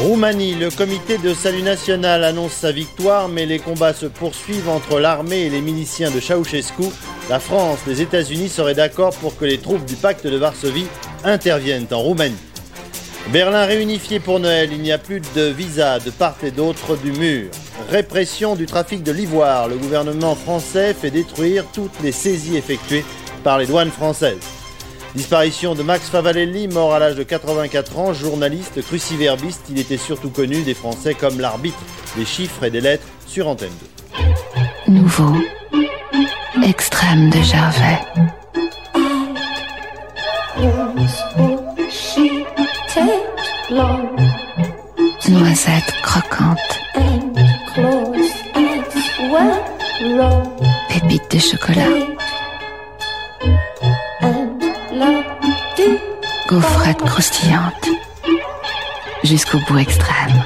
Roumanie, le comité de salut national annonce sa victoire, mais les combats se poursuivent entre l'armée et les miliciens de Ceausescu. La France, les États-Unis seraient d'accord pour que les troupes du pacte de Varsovie interviennent en Roumanie. Berlin réunifié pour Noël, il n'y a plus de visa de part et d'autre du mur. Répression du trafic de l'ivoire, le gouvernement français fait détruire toutes les saisies effectuées par les douanes françaises. Disparition de Max Favalelli, mort à l'âge de 84 ans, journaliste, cruciverbiste, il était surtout connu des Français comme l'arbitre des chiffres et des lettres sur Antenne 2. Nouveau, extrême de Gervais. Noisette croquante. Pépites de chocolat. Gaufrette croustillante. Jusqu'au bout extrême.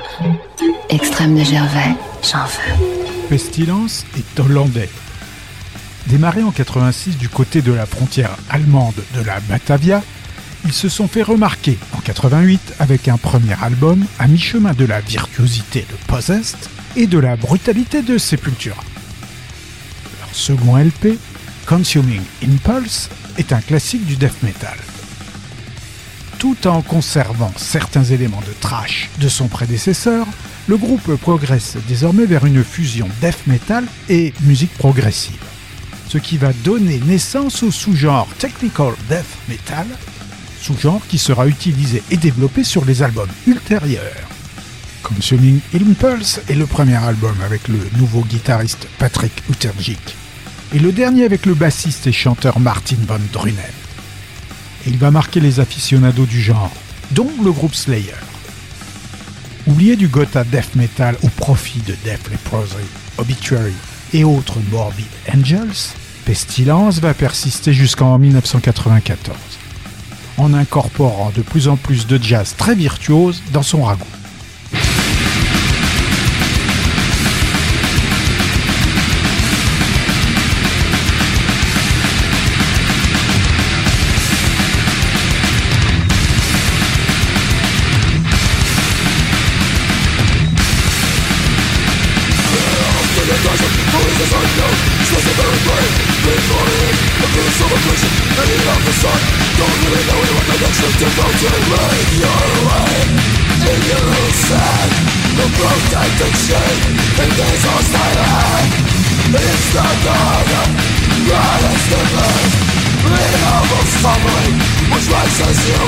Extrême de Gervais, j'en veux. Pestilence est hollandais. Démarré en 86 du côté de la frontière allemande de la Batavia, ils se sont fait remarquer en 88 avec un premier album à mi-chemin de la virtuosité de Possessed et de la brutalité de Sepultura. Leur second LP, Consuming Impulse, est un classique du death metal tout en conservant certains éléments de trash de son prédécesseur, le groupe progresse désormais vers une fusion death metal et musique progressive, ce qui va donner naissance au sous-genre technical death metal, sous-genre qui sera utilisé et développé sur les albums ultérieurs. Consuming Impulse est le premier album avec le nouveau guitariste Patrick Uttergic et le dernier avec le bassiste et chanteur Martin Van Drunen il va marquer les aficionados du genre, dont le groupe Slayer. Oublié du gotha death metal au profit de Death Leprosy, Obituary et autres Morbid Angels, Pestilence va persister jusqu'en 1994, en incorporant de plus en plus de jazz très virtuose dans son ragoût. some equation and you the sun Don't really know anyone that looks just to light your life. In your own sand The and in this hostile land It's the God of it's the best We have a family which makes us your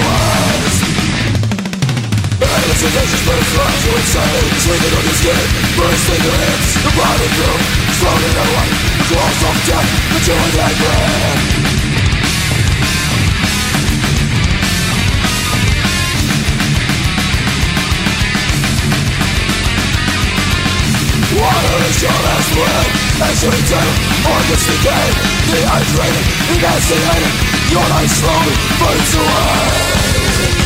And it's a dangerous place silence Sleeping on your skin Bursting your lips The body through Slowly the way The claws of death The joy they bring Water is your last word? As you return On this decay Dehydrated Emaciated Your life slowly fades away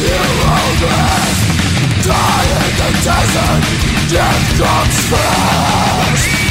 Die in the desert, death comes fast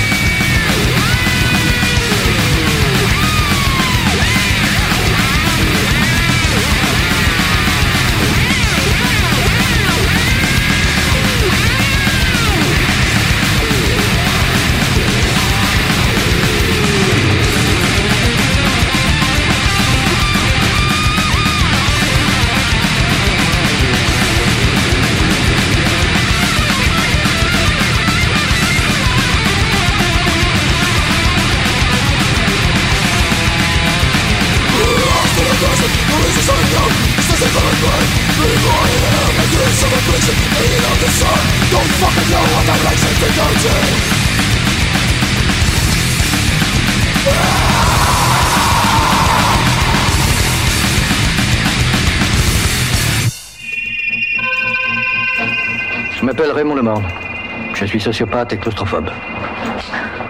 Je suis sociopathe et claustrophobe.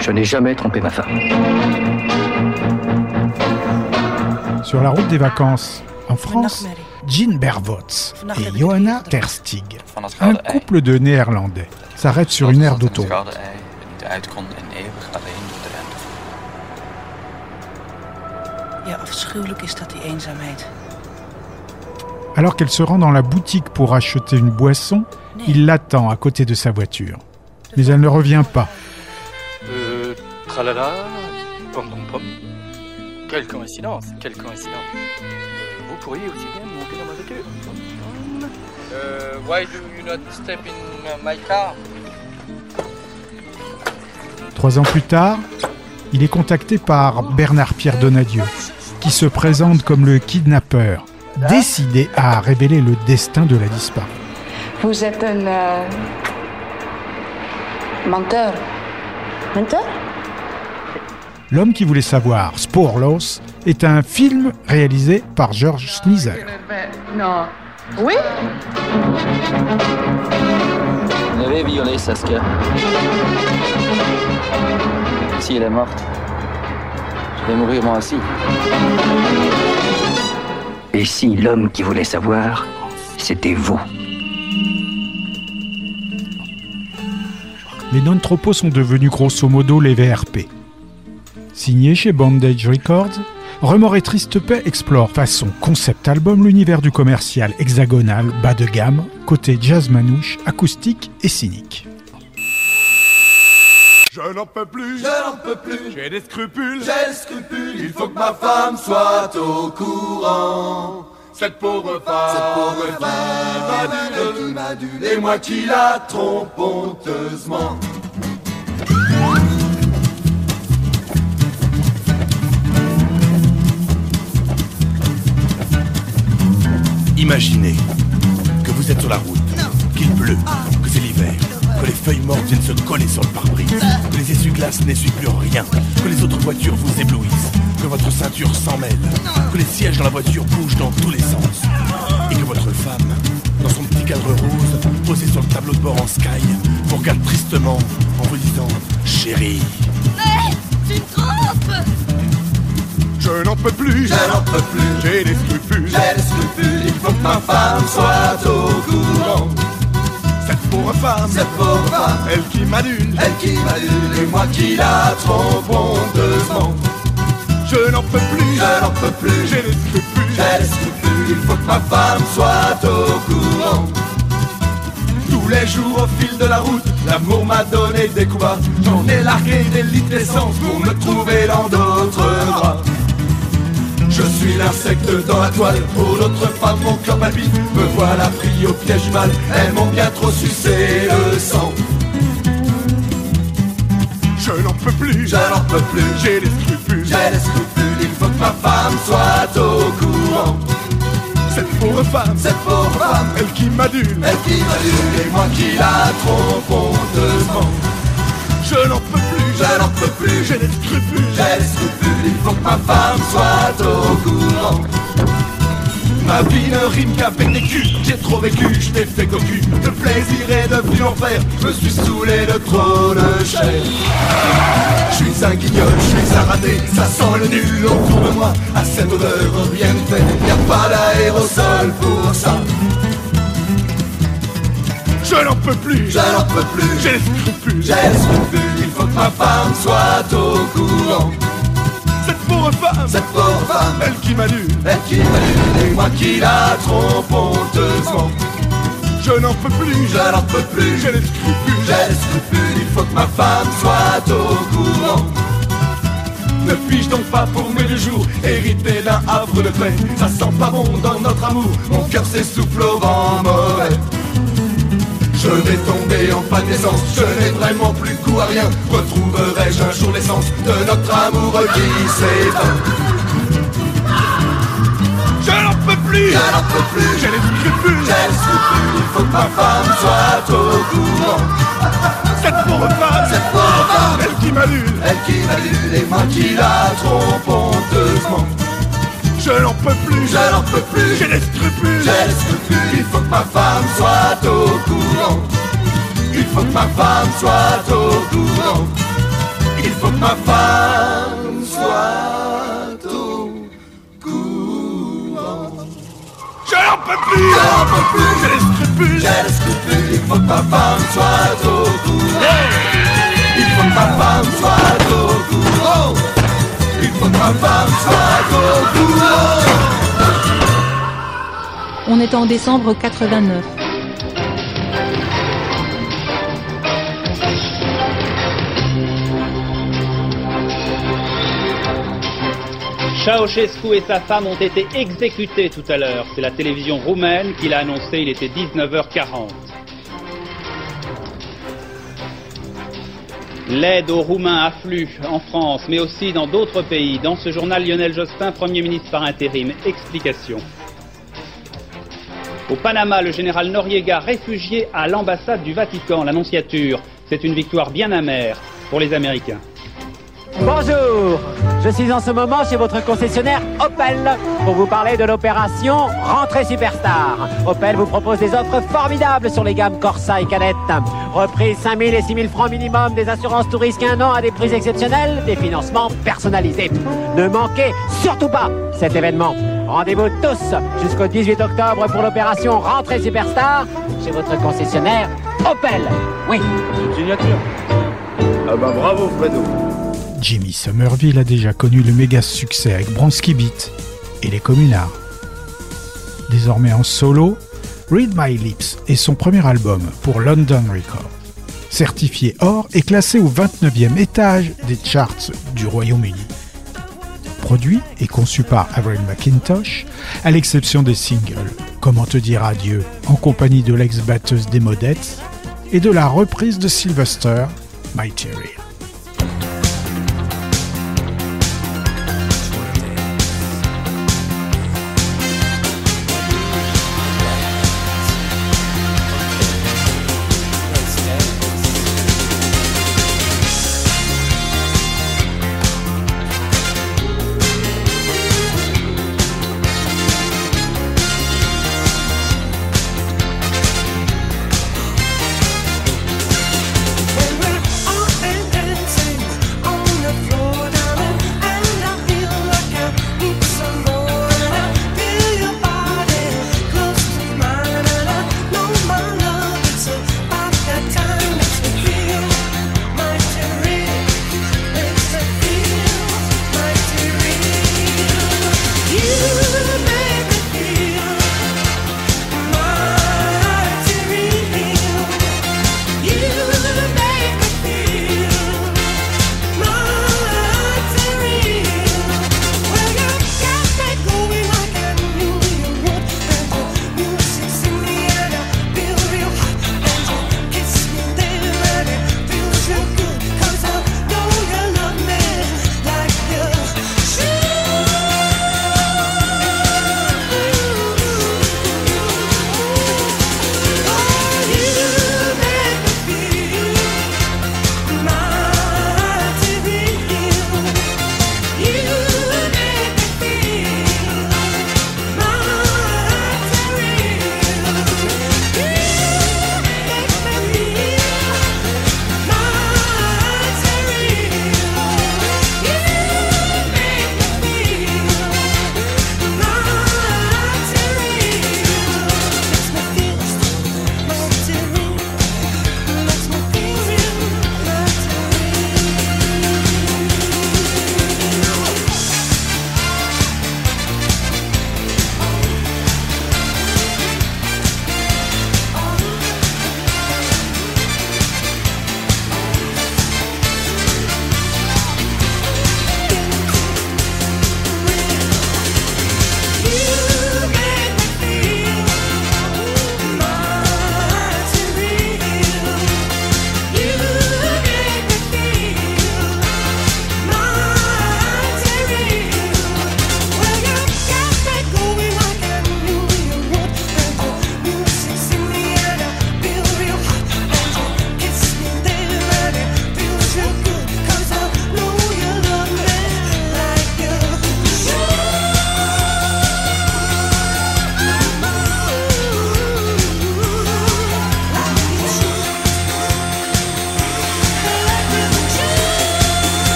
Je n'ai jamais trompé ma femme. Sur la route des vacances, en France, Jean Berwotz et Johanna Terstig, un couple de Néerlandais, s'arrêtent sur une aire d'autoroute. Alors qu'elle se rend dans la boutique pour acheter une boisson, il l'attend à côté de sa voiture. Mais elle ne revient pas. Euh, tralala, pom pom pom. Quelle coïncidence, quelle coïncidence. Euh, vous pourriez aussi bien monter dans ma voiture. Euh, why do you not step in my car? Trois ans plus tard, il est contacté par Bernard-Pierre Donadieu, qui se présente comme le kidnappeur, décidé à révéler le destin de la disparue. Vous êtes un euh, menteur. Menteur? L'homme qui voulait savoir, Sporlos, est un film réalisé par George Sneezer. Non. Oui? Vous avez violé Saskia. Si elle est morte, je vais mourir moi aussi. Et si l'homme qui voulait savoir, c'était vous? Les non-tropos sont devenus grosso modo les VRP. Signé chez Bandage Records, Remords et Triste Paix explore façon concept album l'univers du commercial hexagonal bas de gamme, côté jazz manouche, acoustique et cynique. Je n'en peux plus, je n'en peux plus, j'ai des scrupules, j'ai des scrupules, il faut que ma femme soit au courant. Cette pauvre femme, cette pauvre femme, qui m'a dû, et moi qui la trompe honteusement. Imaginez que vous êtes sur la route, qu'il pleut, que c'est l'hiver, que les feuilles mortes viennent se coller sur le pare-brise, que les essuie-glaces n'essuient plus rien, que les autres voitures vous éblouissent, que votre ceinture s'en mêle, que les sièges dans la voiture bougent dans tous les sens, et que votre femme, dans son petit cadre rose, posé sur le tableau de bord en sky, vous regarde tristement en vous disant Chérie. Mais tu te trompes! Je n'en peux plus, je n'en peux plus, j'ai des scrupules, j'ai des scrupules, il faut que ma femme soit au courant. Cette pauvre femme, cette pauvre femme, elle qui m'annule, elle qui m'annule, et moi qui la trompe honteusement. Je n'en peux plus, je n'en peux plus, j'ai des scrupules, j'ai des scrupules, il faut que ma femme soit au courant. Tous les jours au fil de la route, l'amour m'a donné des coups. J'en ai largué des litres d'essence pour me trouver dans d'autres bras. Je suis l'insecte dans la toile, pour d'autres femmes mon cœur palpite. Me voilà pris au piège mal, elles m'ont bien trop sucé le sang. Je n'en peux plus, je n'en peux plus, j'ai des scrupules, j'ai des scrupules, il faut que ma femme soit au courant. Cette pauvre femme, cette pauvre femme, elle qui m'adule, elle qui m'adule, et moi qui la trompe honteusement. Je n'en peux plus, je n'en peux plus, j'ai des scrupules, j'ai des scrupules, il faut que ma femme soit au courant. Ma vie ne rime qu'avec des culs, j'ai trop vécu, je t'ai fait cocu. Le plaisir est devenu enfer, je me suis saoulé de trop de chair. Je suis un guignol, je suis un raté, ça sent le nul autour de moi. À cette odeur, rien ne fait, y a pas d'aérosol pour ça. Je n'en peux plus, je n'en peux plus, j'ai scrupules, j'ai scrupules, il faut que ma femme soit au courant. Cette pauvre femme, cette pauvre femme, elle qui m'annule, elle qui m'annule, et moi qui la trompe honteusement. Je n'en peux plus, je n'en peux plus, j'ai des scrupules, j'ai des scrupules, il faut que ma femme soit au courant. Ne puis-je donc pas pour mes deux jours hériter d'un havre de paix? Ça sent pas bon dans notre amour, mon cœur s'essouffle au vent mauvais. Je vais tomber d'essence, je n'ai vraiment plus goût à rien. Retrouverai-je un jour l'essence de notre amour qui s'éteint? Je n'en peux plus, Je n'en peux plus, j'ai les scrupules, j'ai les scrupules. Il faut que ma femme soit au courant. Cette pauvre femme, cette pauvre femme, elle qui m'adule, elle qui m'adule, et moi qui la trompe honteusement. Je n'en peux plus, je n'en peux plus, j'ai les scrupules, j'ai les scrupules. Il faut que ma femme soit au courant. Il faut que ma femme soit au courant. Il faut que ma femme soit au courant. Je n'en peux plus, je n'en peux plus, j'ai les scrupules, j'ai les scrupules. Il faut que ma femme soit au courant. Il faut que ma femme soit au courant. Il faut que ma femme soit au courant. On est en décembre 89. Ceausescu et sa femme ont été exécutés tout à l'heure. C'est la télévision roumaine qui l'a annoncé, il était 19h40. L'aide aux Roumains afflue en France, mais aussi dans d'autres pays. Dans ce journal, Lionel Jospin, Premier ministre par intérim. Explication. Au Panama, le général Noriega, réfugié à l'ambassade du Vatican, l'annonciature. C'est une victoire bien amère pour les Américains. Bonjour, je suis en ce moment chez votre concessionnaire Opel pour vous parler de l'opération Rentrée Superstar. Opel vous propose des offres formidables sur les gammes Corsa et Cadette. Reprise 5000 et 6000 francs minimum, des assurances tout risque un an à des prix exceptionnels, des financements personnalisés. Ne manquez surtout pas cet événement. Rendez-vous tous jusqu'au 18 octobre pour l'opération Rentrée Superstar chez votre concessionnaire Opel. Oui, signature. Ah bah bravo Fredo. Jimmy Somerville a déjà connu le méga succès avec Bronski Beat et les Communards. Désormais en solo, Read My Lips est son premier album pour London Records. Certifié or et classé au 29e étage des charts du Royaume-Uni. Produit et conçu par Avril McIntosh, à l'exception des singles Comment te dire adieu en compagnie de l'ex-batteuse des Modettes et de la reprise de Sylvester, My Terrier.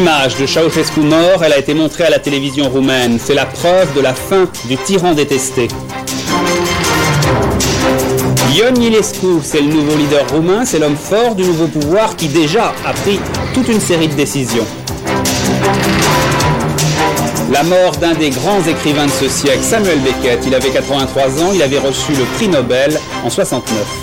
L'image de Ceausescu mort, elle a été montrée à la télévision roumaine. C'est la preuve de la fin du tyran détesté. Ion Ilescu, c'est le nouveau leader roumain, c'est l'homme fort du nouveau pouvoir qui déjà a pris toute une série de décisions. La mort d'un des grands écrivains de ce siècle, Samuel Beckett, il avait 83 ans, il avait reçu le prix Nobel en 69.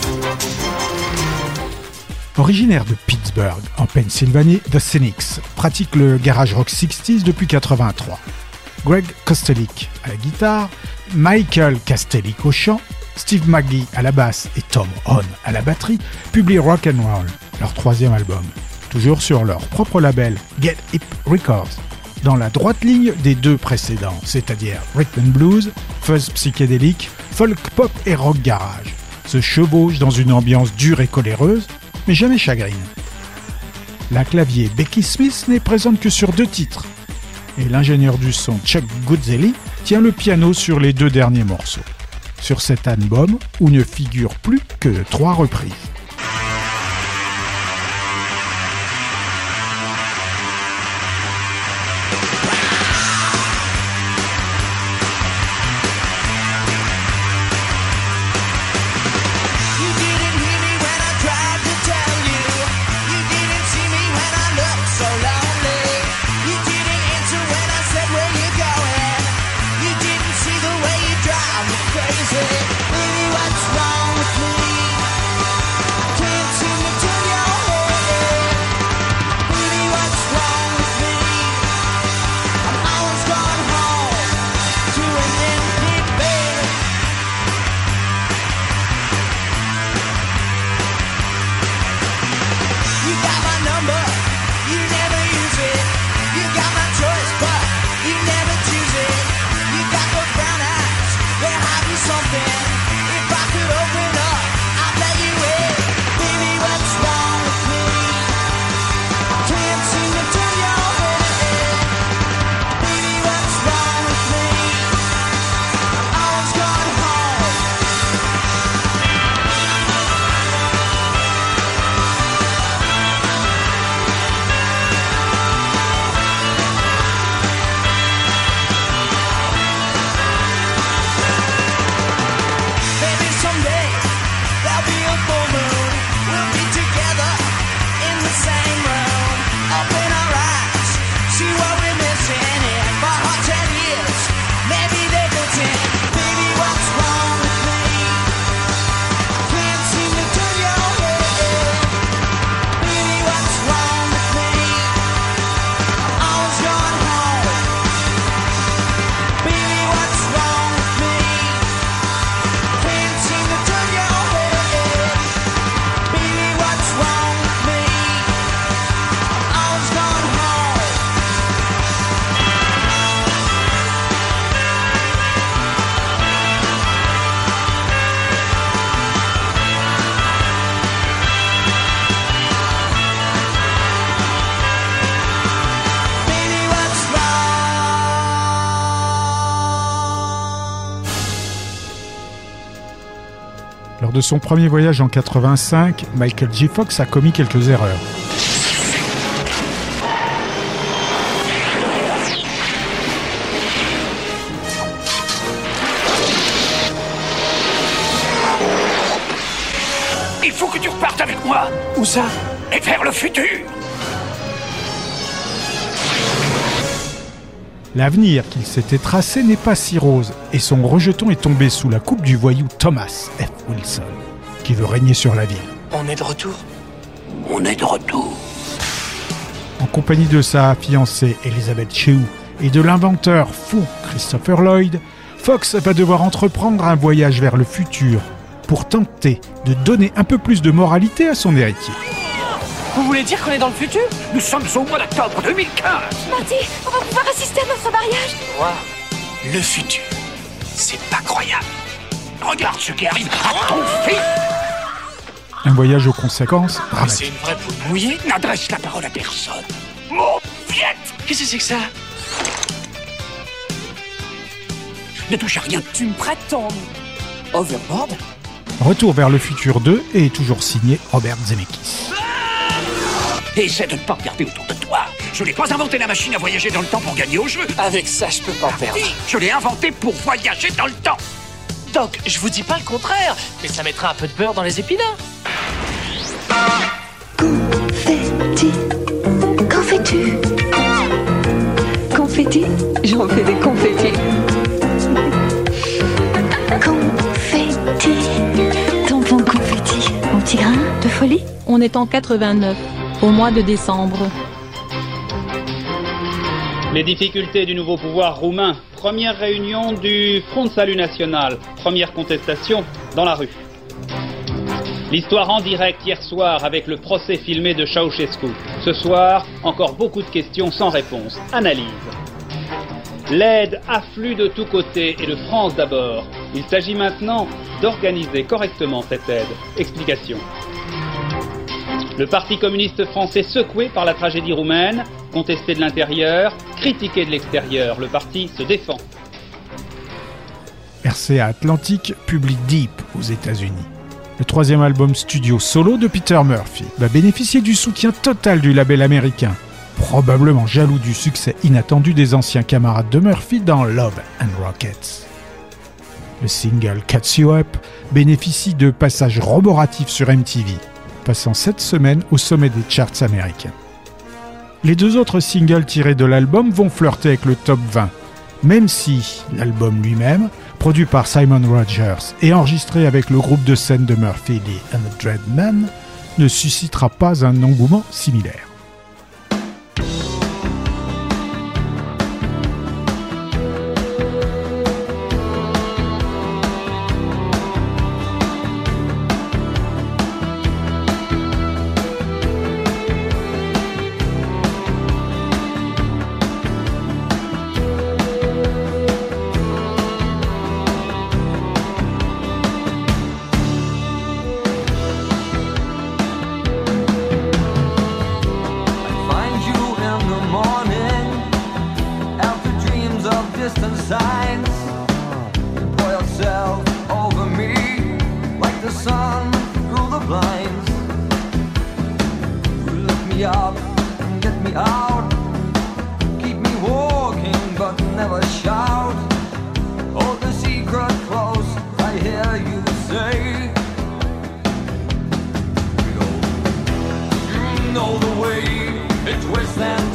Originaire de Pittsburgh, en Pennsylvanie, The Cynics pratique le garage rock 60s depuis 83. Greg Kostelik à la guitare, Michael Kastelik au chant, Steve Maggie à la basse et Tom Hahn à la batterie publient Rock and Roll, leur troisième album, toujours sur leur propre label Get Hip Records, dans la droite ligne des deux précédents, c'est-à-dire rhythm and blues, fuzz psychédélique, folk pop et rock garage, se chevauchent dans une ambiance dure et coléreuse, mais jamais chagrine. La clavier Becky Smith n'est présente que sur deux titres, et l'ingénieur du son Chuck Guzzelli tient le piano sur les deux derniers morceaux. Sur cet album, où ne figurent plus que trois reprises. De son premier voyage en 85, Michael J. Fox a commis quelques erreurs. Il faut que tu repartes avec moi Où ça? Et vers le futur L'avenir qu'il s'était tracé n'est pas si rose, et son rejeton est tombé sous la coupe du voyou Thomas F. Wilson, qui veut régner sur la ville. On est de retour On est de retour. En compagnie de sa fiancée Elizabeth Chew et de l'inventeur fou Christopher Lloyd, Fox va devoir entreprendre un voyage vers le futur pour tenter de donner un peu plus de moralité à son héritier. Vous voulez dire qu'on est dans le futur Nous sommes au mois d'octobre 2015 Marty, on va pouvoir assister à notre mariage Wow. Le futur, c'est pas croyable. Regarde ce qui arrive à ton fils Un voyage aux conséquences C'est une vraie poule mouillée N'adresse la parole à personne. Mon piette Qu'est-ce que c'est que ça Ne touche à rien. Tu me prêtes ton... Overboard Retour vers le futur 2 est toujours signé Robert Zemeckis. Essaie de ne pas regarder autour de toi. Je n'ai pas inventé la machine à voyager dans le temps pour gagner au jeu. Avec ça, je peux pas perdre. Si, je l'ai inventé pour voyager dans le temps. Doc, je vous dis pas le contraire, mais ça mettra un peu de beurre dans les épinards. Confetti, qu'en fais-tu Confetti J'en fais des confettis. Confetti, tampon confetti, mon petit grain de folie? On est en 89, au mois de décembre. Les difficultés du nouveau pouvoir roumain. Première réunion du Front de Salut National. Première contestation dans la rue. L'histoire en direct hier soir avec le procès filmé de Ceausescu. Ce soir, encore beaucoup de questions sans réponse. Analyse. L'aide afflue de tous côtés et de France d'abord. Il s'agit maintenant d'organiser correctement cette aide. Explication. Le Parti communiste français secoué par la tragédie roumaine, contesté de l'intérieur, critiqué de l'extérieur. Le parti se défend. RCA Atlantic publie Deep aux États-Unis. Le troisième album studio solo de Peter Murphy va bénéficier du soutien total du label américain, probablement jaloux du succès inattendu des anciens camarades de Murphy dans Love and Rockets. Le single Catch You Up bénéficie de passages roboratifs sur MTV, passant cette semaine au sommet des charts américains. Les deux autres singles tirés de l'album vont flirter avec le top 20, même si l'album lui-même, produit par Simon Rogers et enregistré avec le groupe de scène de Murphy, les Undread Men, ne suscitera pas un engouement similaire. Me up get me out. Keep me walking but never shout. Hold the secret close, I hear you say. You know the way it twists and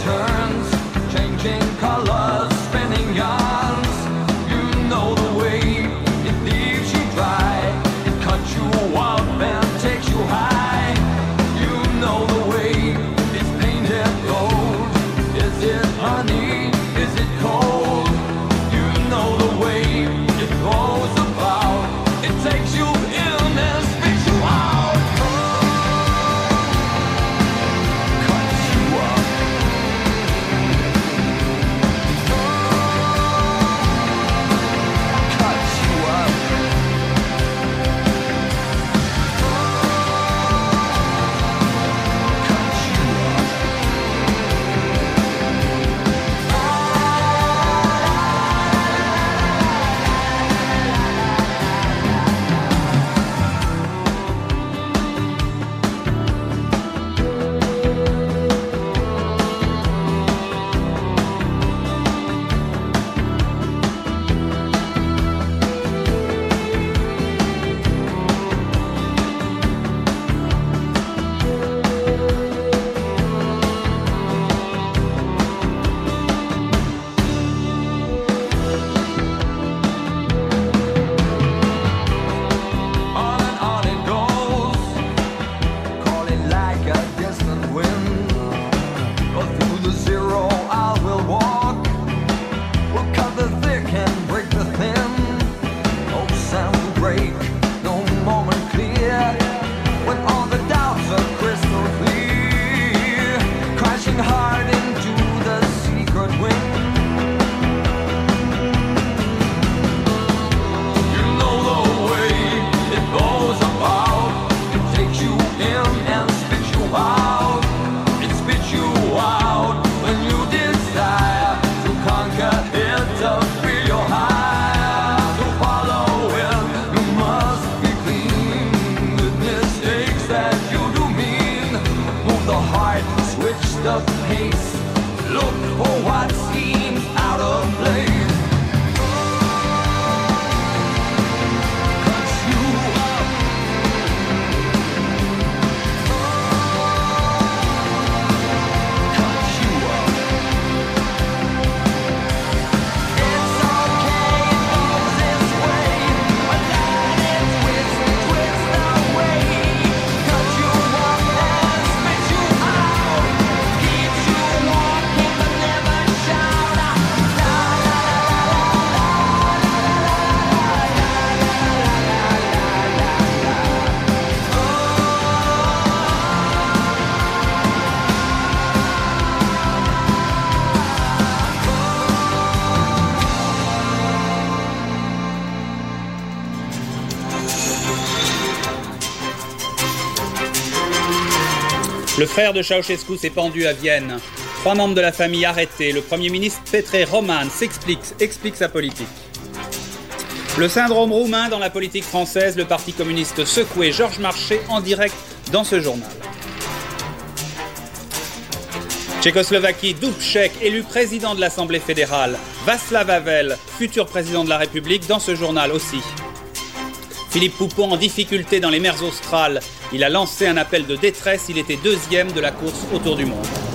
Le frère de Ceausescu s'est pendu à Vienne. Trois membres de la famille arrêtés. Le Premier ministre Petre Roman s'explique, explique sa politique. Le syndrome roumain dans la politique française, le Parti communiste secoué, Georges Marchais en direct dans ce journal. Tchécoslovaquie, Dubček, élu président de l'Assemblée fédérale. Václav Havel, futur président de la République, dans ce journal aussi. Philippe Poupon en difficulté dans les mers australes. Il a lancé un appel de détresse, il était deuxième de la course autour du monde.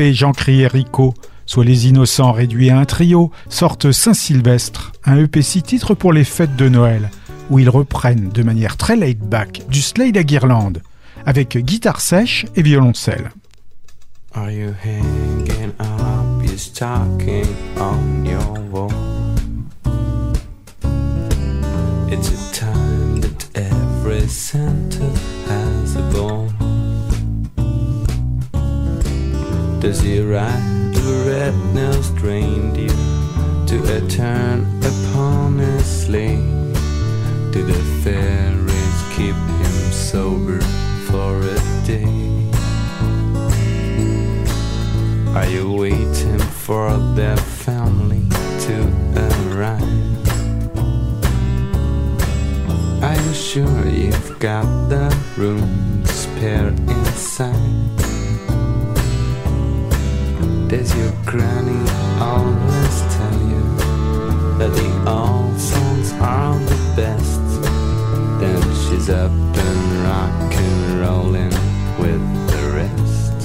JP, Jean-Cri et Rico, soit les innocents réduits à un trio, sortent Saint-Sylvestre, un EP six titres pour les fêtes de Noël, où ils reprennent de manière très laid-back du Slade à Guirlande, avec guitare sèche et violoncelle. Does he ride a red-nosed reindeer to a turn upon his sleigh? Do the fairies keep him sober for a day? Are you waiting for their family to arrive? Are you sure you've got the room spare inside? Does your granny always tell you that the old songs are the best? Then she's up and rock and rolling with the rest.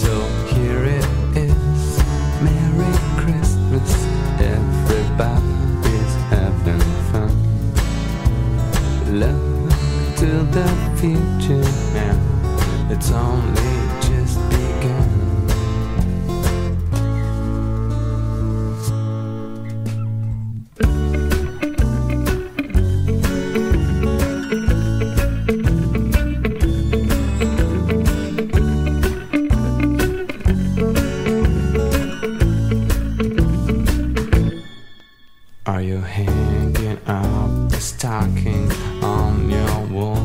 So here it is, Merry Christmas, everybody's having fun. Look to the future now, it's only Are you hanging up the stocking on your wall?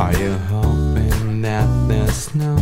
Are you hoping that there's snow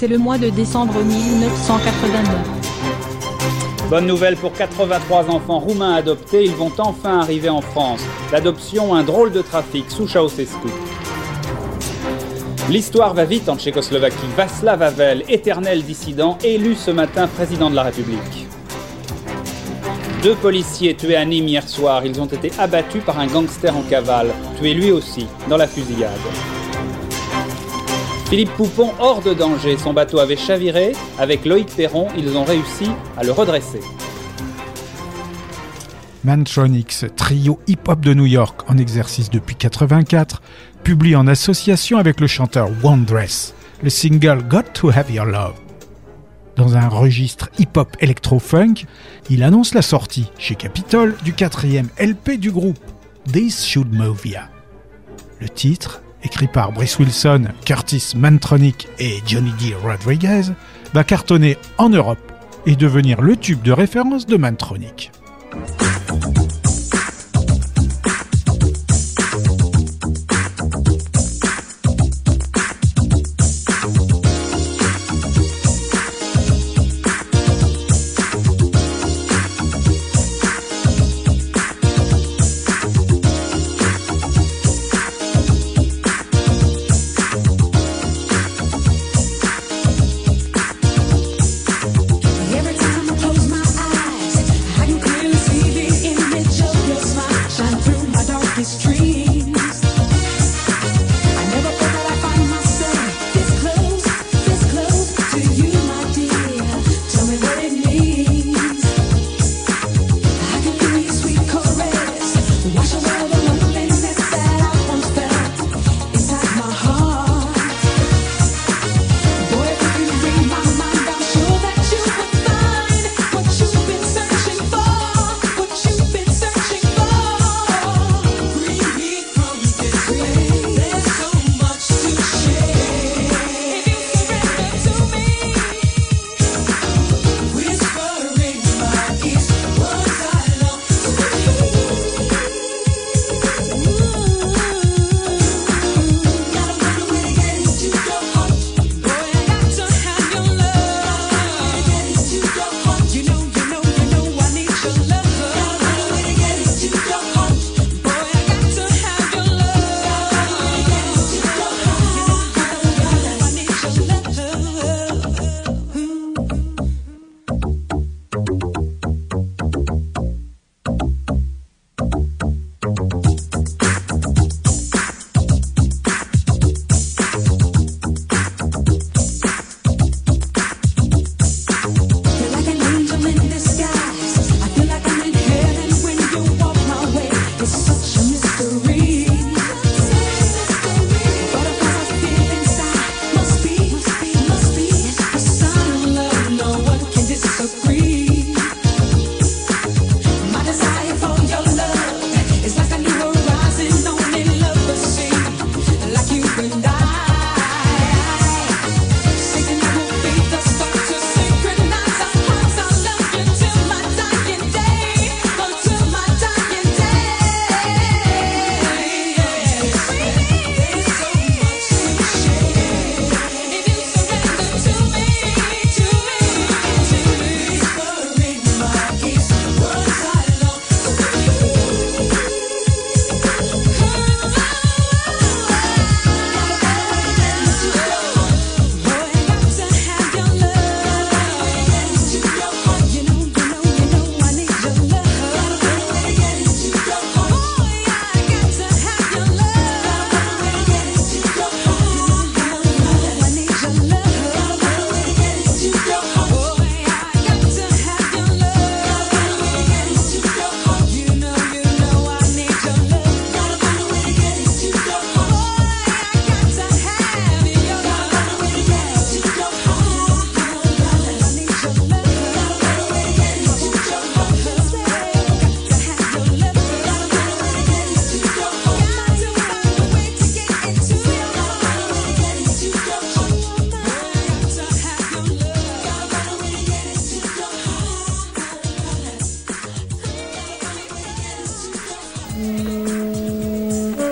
C'est le mois de décembre 1989. Bonne nouvelle pour 83 enfants roumains adoptés, ils vont enfin arriver en France. L'adoption, un drôle de trafic sous Ceausescu. L'histoire va vite en Tchécoslovaquie. Václav Havel, éternel dissident, élu ce matin président de la République. Deux policiers tués à Nîmes hier soir. Ils ont été abattus par un gangster en cavale, tué lui aussi dans la fusillade. Philippe Poupon hors de danger. Son bateau avait chaviré. Avec Loïc Perron, ils ont réussi à le redresser. Mantronix, trio hip-hop de New York en exercice depuis 84, publie en association avec le chanteur Wondress le single Got to Have Your Love. Dans un registre hip-hop électro-funk, il annonce la sortie chez Capitol du quatrième LP du groupe, This Should Move. Le titre, écrit par Brice Wilson, Curtis Mantronic et Johnny D. Rodriguez, va cartonner en Europe et devenir le tube de référence de Mantronic.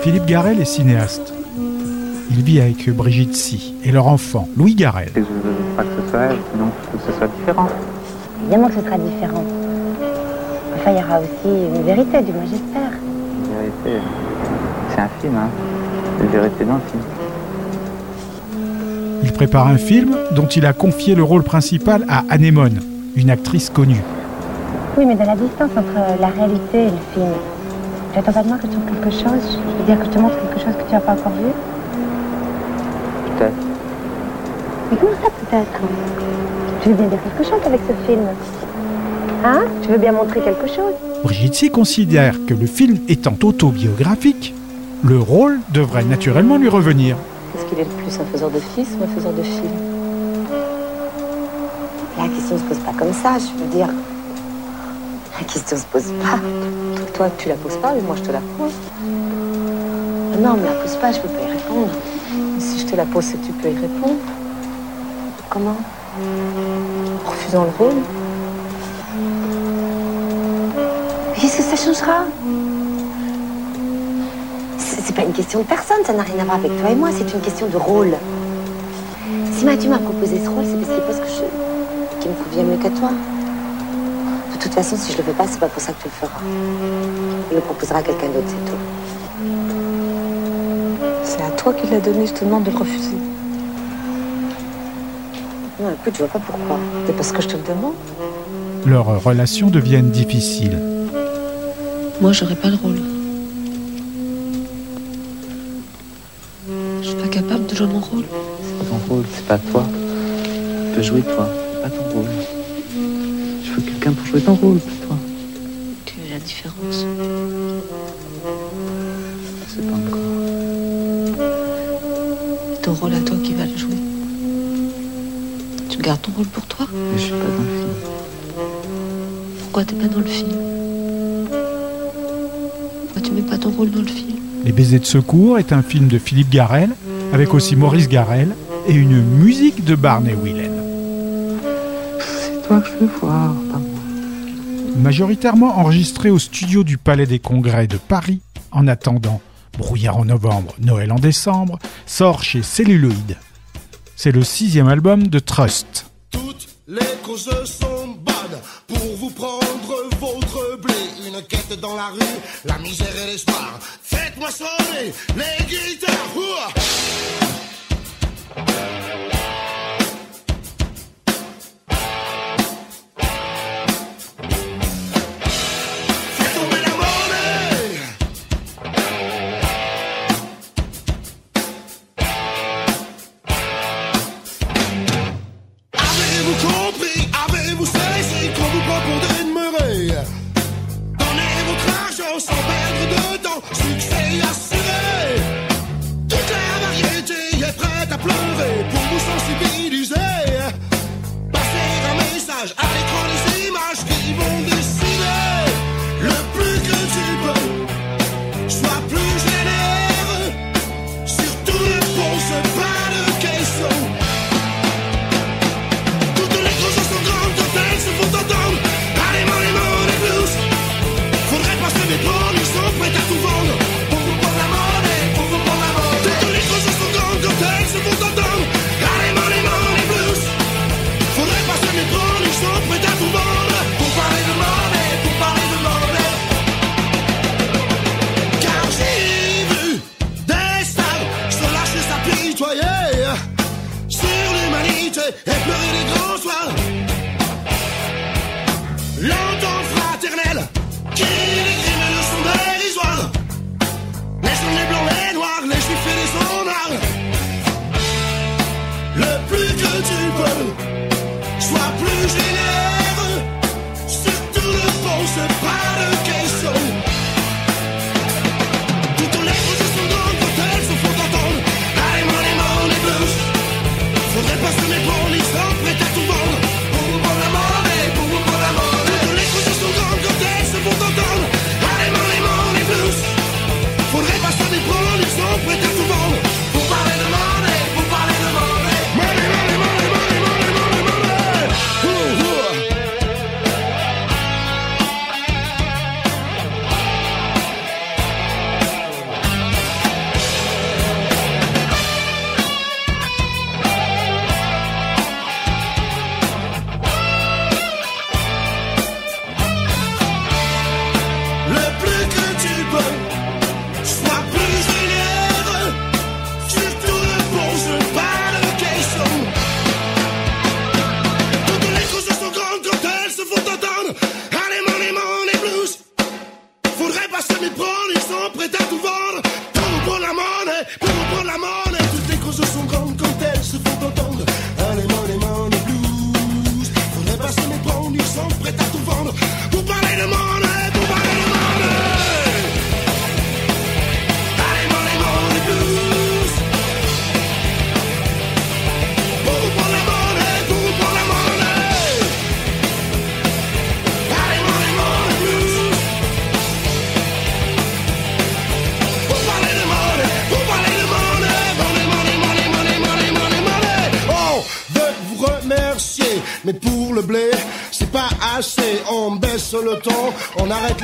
Philippe Garel est cinéaste. Il vit avec Brigitte Si et leur enfant, Louis Garel. Je veux pas que ce soit elle, sinon il faut que ce soit différent. Évidemment que ce sera différent. Enfin, il y aura aussi une vérité, du moins j'espère. La vérité, c'est un film, hein. La vérité dans le film. Il prépare un film dont il a confié le rôle principal à Anémone, une actrice connue. Oui, mais de la distance entre la réalité et le film. Tu attends pas de moi que te montre quelque chose. Je veux dire que je te montre quelque chose que tu n'as pas encore vu. Peut-être. Mais comment ça peut-être? Tu veux bien dire quelque chose avec ce film. Hein? Tu veux bien montrer quelque chose. Brigitte Si considère que le film étant autobiographique, le rôle devrait naturellement lui revenir. Est-ce qu'il est le plus un faiseur de fils ou un faiseur de film La question ne se pose pas comme ça, je veux dire. La question se pose pas. Toi, tu la poses pas, mais moi, je te la pose. Ah Non, me la pose pas, je peux pas y répondre. Si je te la pose, c'est que tu peux y répondre. Comment? En refusant le rôle Qu'est-ce que ça changera? C'est pas une question de personne, ça n'a rien à voir avec toi et moi, c'est une question de rôle. Si Mathieu m'a proposé ce rôle, c'est parce que je... qu'il me convient mieux qu'à toi. De toute façon, si je le fais pas, c'est pas pour ça que tu le feras. Il le proposera à quelqu'un d'autre, c'est tout. C'est à toi qu'il l'a donné, je te demande de le refuser. Non, écoute, je vois pas pourquoi. C'est parce que je te le demande. Leurs relations deviennent difficiles. Moi, j'aurais pas le rôle. Je suis pas capable de jouer mon rôle. C'est pas ton rôle, c'est pas toi. Tu peux jouer toi, c'est pas ton rôle. Je veux quelqu'un pour jouer ton rôle, pas toi. Tu es la différence. C'est pas encore. C'est ton rôle à toi qui va le jouer. Tu gardes ton rôle pour toi Mais je suis pas dans le film. Pourquoi t'es pas dans le film? Pourquoi tu mets pas ton rôle dans le film? Les baisers de secours est un film de Philippe Garel, avec aussi Maurice Garel et une musique de Barney Whelan. Toi que je veux voir, pas moi. Majoritairement enregistré au studio du Palais des Congrès de Paris, en attendant Brouillard en novembre, Noël en décembre, sort chez Celluloid. C'est le sixième album de Trust. Les causes sont bonnes pour vous prendre votre blé. Une quête dans la rue, la misère et l'espoir. Faites-moi sonner les guitares. Ouah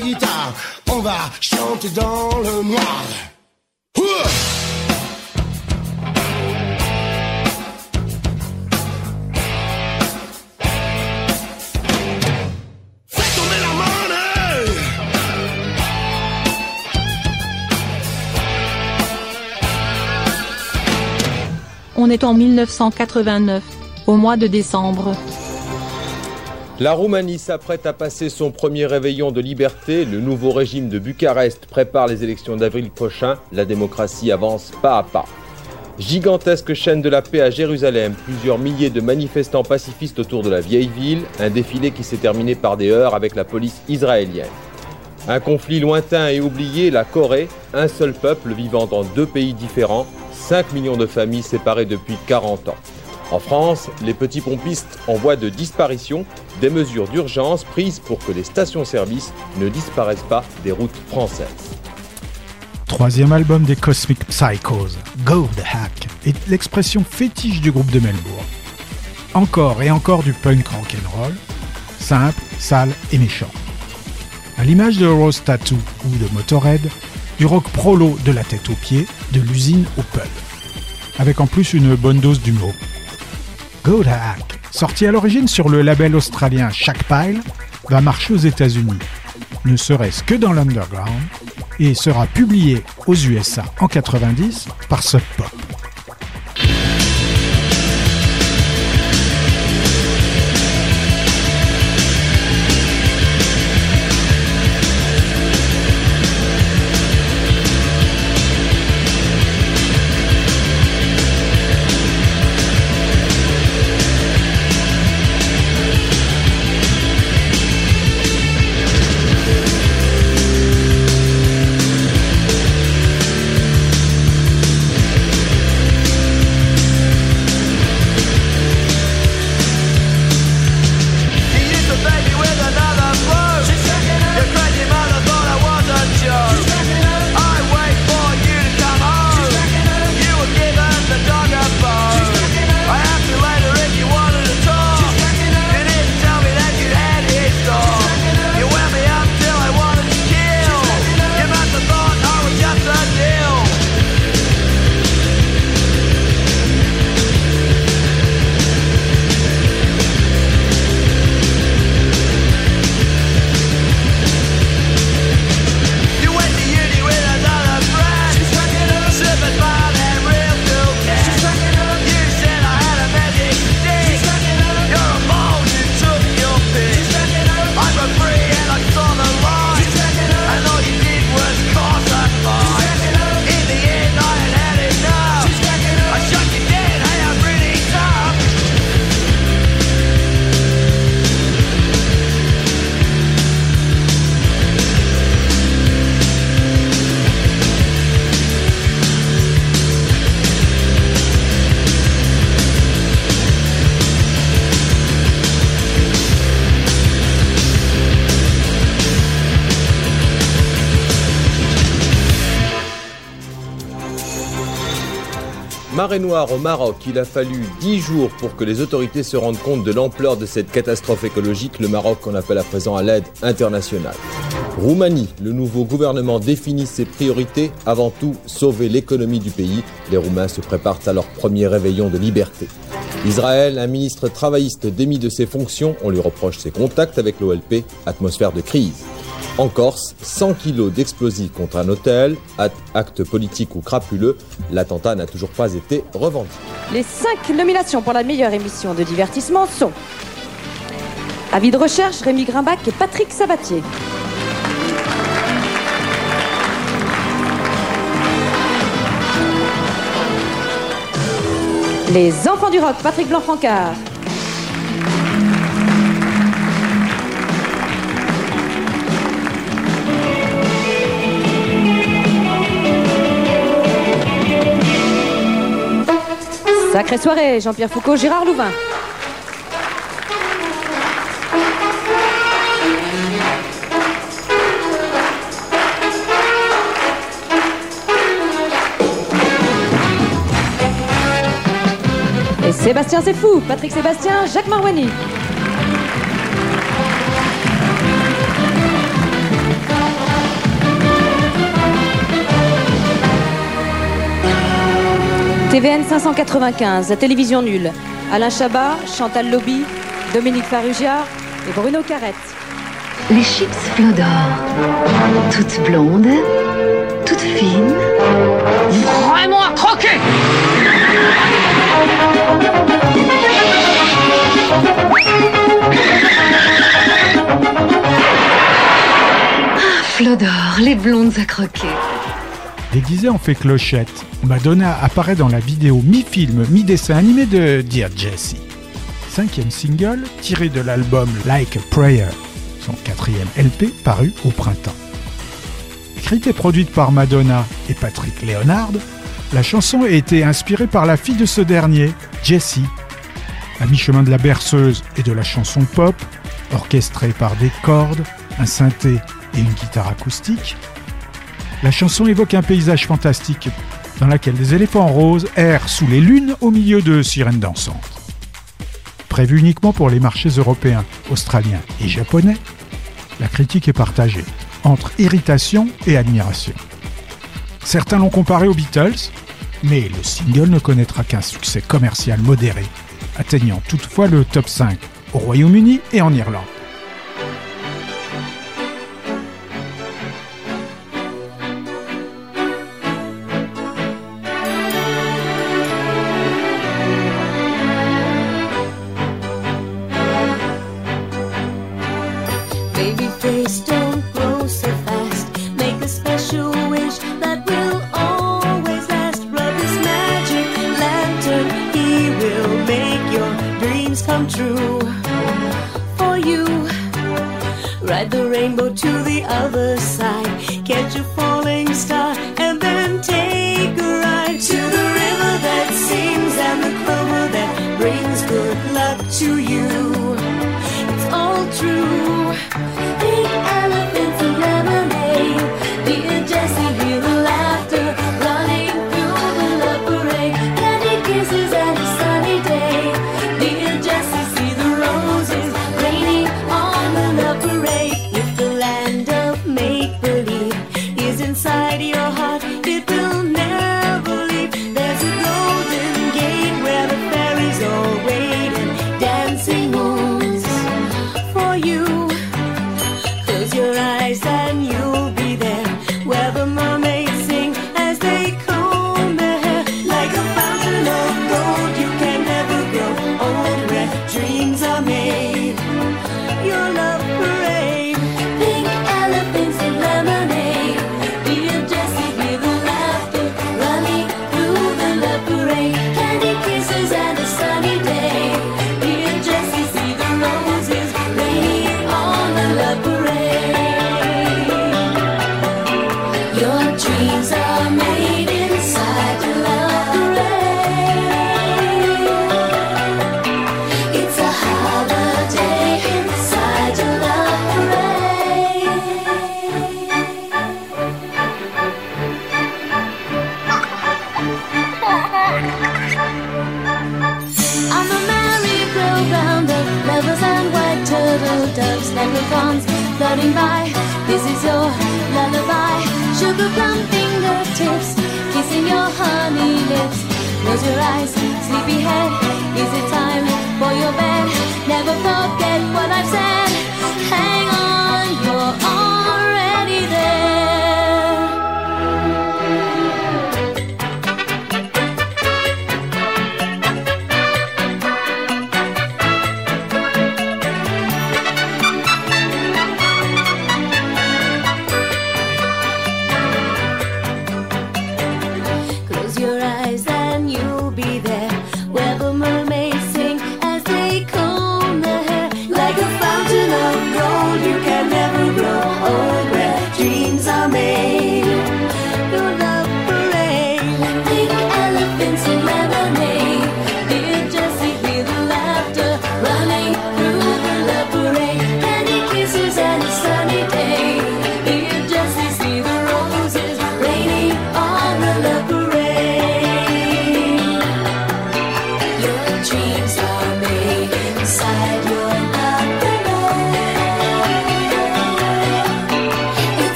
les. On va chanter dans le noir. On est en 1989, au mois de décembre. La Roumanie s'apprête à passer son premier réveillon de liberté. Le nouveau régime de Bucarest prépare les élections d'avril prochain. La démocratie avance pas à pas. Gigantesque chaîne de la paix à Jérusalem, plusieurs milliers de manifestants pacifistes autour de la vieille ville, un défilé qui s'est terminé par des heurts avec la police israélienne. Un conflit lointain et oublié, la Corée, un seul peuple vivant dans deux pays différents, 5 millions de familles séparées depuis 40 ans. En France, les petits pompistes en voie de disparition, des mesures d'urgence prises pour que les stations-service ne disparaissent pas des routes françaises. Troisième album des Cosmic Psychos, Go the Hack, est l'expression fétiche du groupe de Melbourne. Encore et encore du punk rock'n'roll, simple, sale et méchant. À l'image de Rose Tattoo ou de Motorhead, du rock prolo de la tête aux pieds, de l'usine au pub. Avec en plus une bonne dose d'humour. Go the Hack, sorti à l'origine sur le label australien Shackpile, va marcher aux États-Unis, ne serait-ce que dans l'underground, et sera publié aux USA en 90 par Sub Pop. Au Maroc, il a fallu 10 jours pour que les autorités se rendent compte de l'ampleur de cette catastrophe écologique. Le Maroc en appelle à présent à l'aide internationale. Roumanie, le nouveau gouvernement définit ses priorités. Avant tout, sauver l'économie du pays. Les Roumains se préparent à leur premier réveillon de liberté. Israël, un ministre travailliste démis de ses fonctions, on lui reproche ses contacts avec l'OLP, atmosphère de crise. En Corse, 100 kilos d'explosifs contre un hôtel, acte politique ou crapuleux, l'attentat n'a toujours pas été revendiqué. Les cinq nominations pour la meilleure émission de divertissement sont Avis de recherche, Rémi Grimbach et Patrick Sabatier. Les enfants du rock, Patrick Blanc-Francard. Sacrée soirée, Jean-Pierre Foucault, Gérard Louvain. Et Sébastien c'est fou, Patrick Sébastien, Jacques Marwani. TVN 595, la télévision nulle. Alain Chabat, Chantal Lobby, Dominique Farrugia et Bruno Carrette. Les chips Flodor. Toutes blondes, toutes fines. Vraiment à croquer Ah, Flodor, les blondes à croquer. Déguisée en fée clochette, Madonna apparaît dans la vidéo mi-film, mi-dessin animé de Dear Jessie. Cinquième single tiré de l'album Like a Prayer, son quatrième LP paru au printemps. Écrite et produite par Madonna et Patrick Leonard, la chanson a été inspirée par la fille de ce dernier, Jessie. À mi-chemin de la berceuse et de la chanson pop, orchestrée par des cordes, un synthé et une guitare acoustique, la chanson évoque un paysage fantastique dans lequel des éléphants roses errent sous les lunes au milieu de sirènes dansantes. Prévue uniquement pour les marchés européens, australiens et japonais, la critique est partagée entre irritation et admiration. Certains l'ont comparé aux Beatles, mais le single ne connaîtra qu'un succès commercial modéré, atteignant toutefois le top 5 au Royaume-Uni et en Irlande.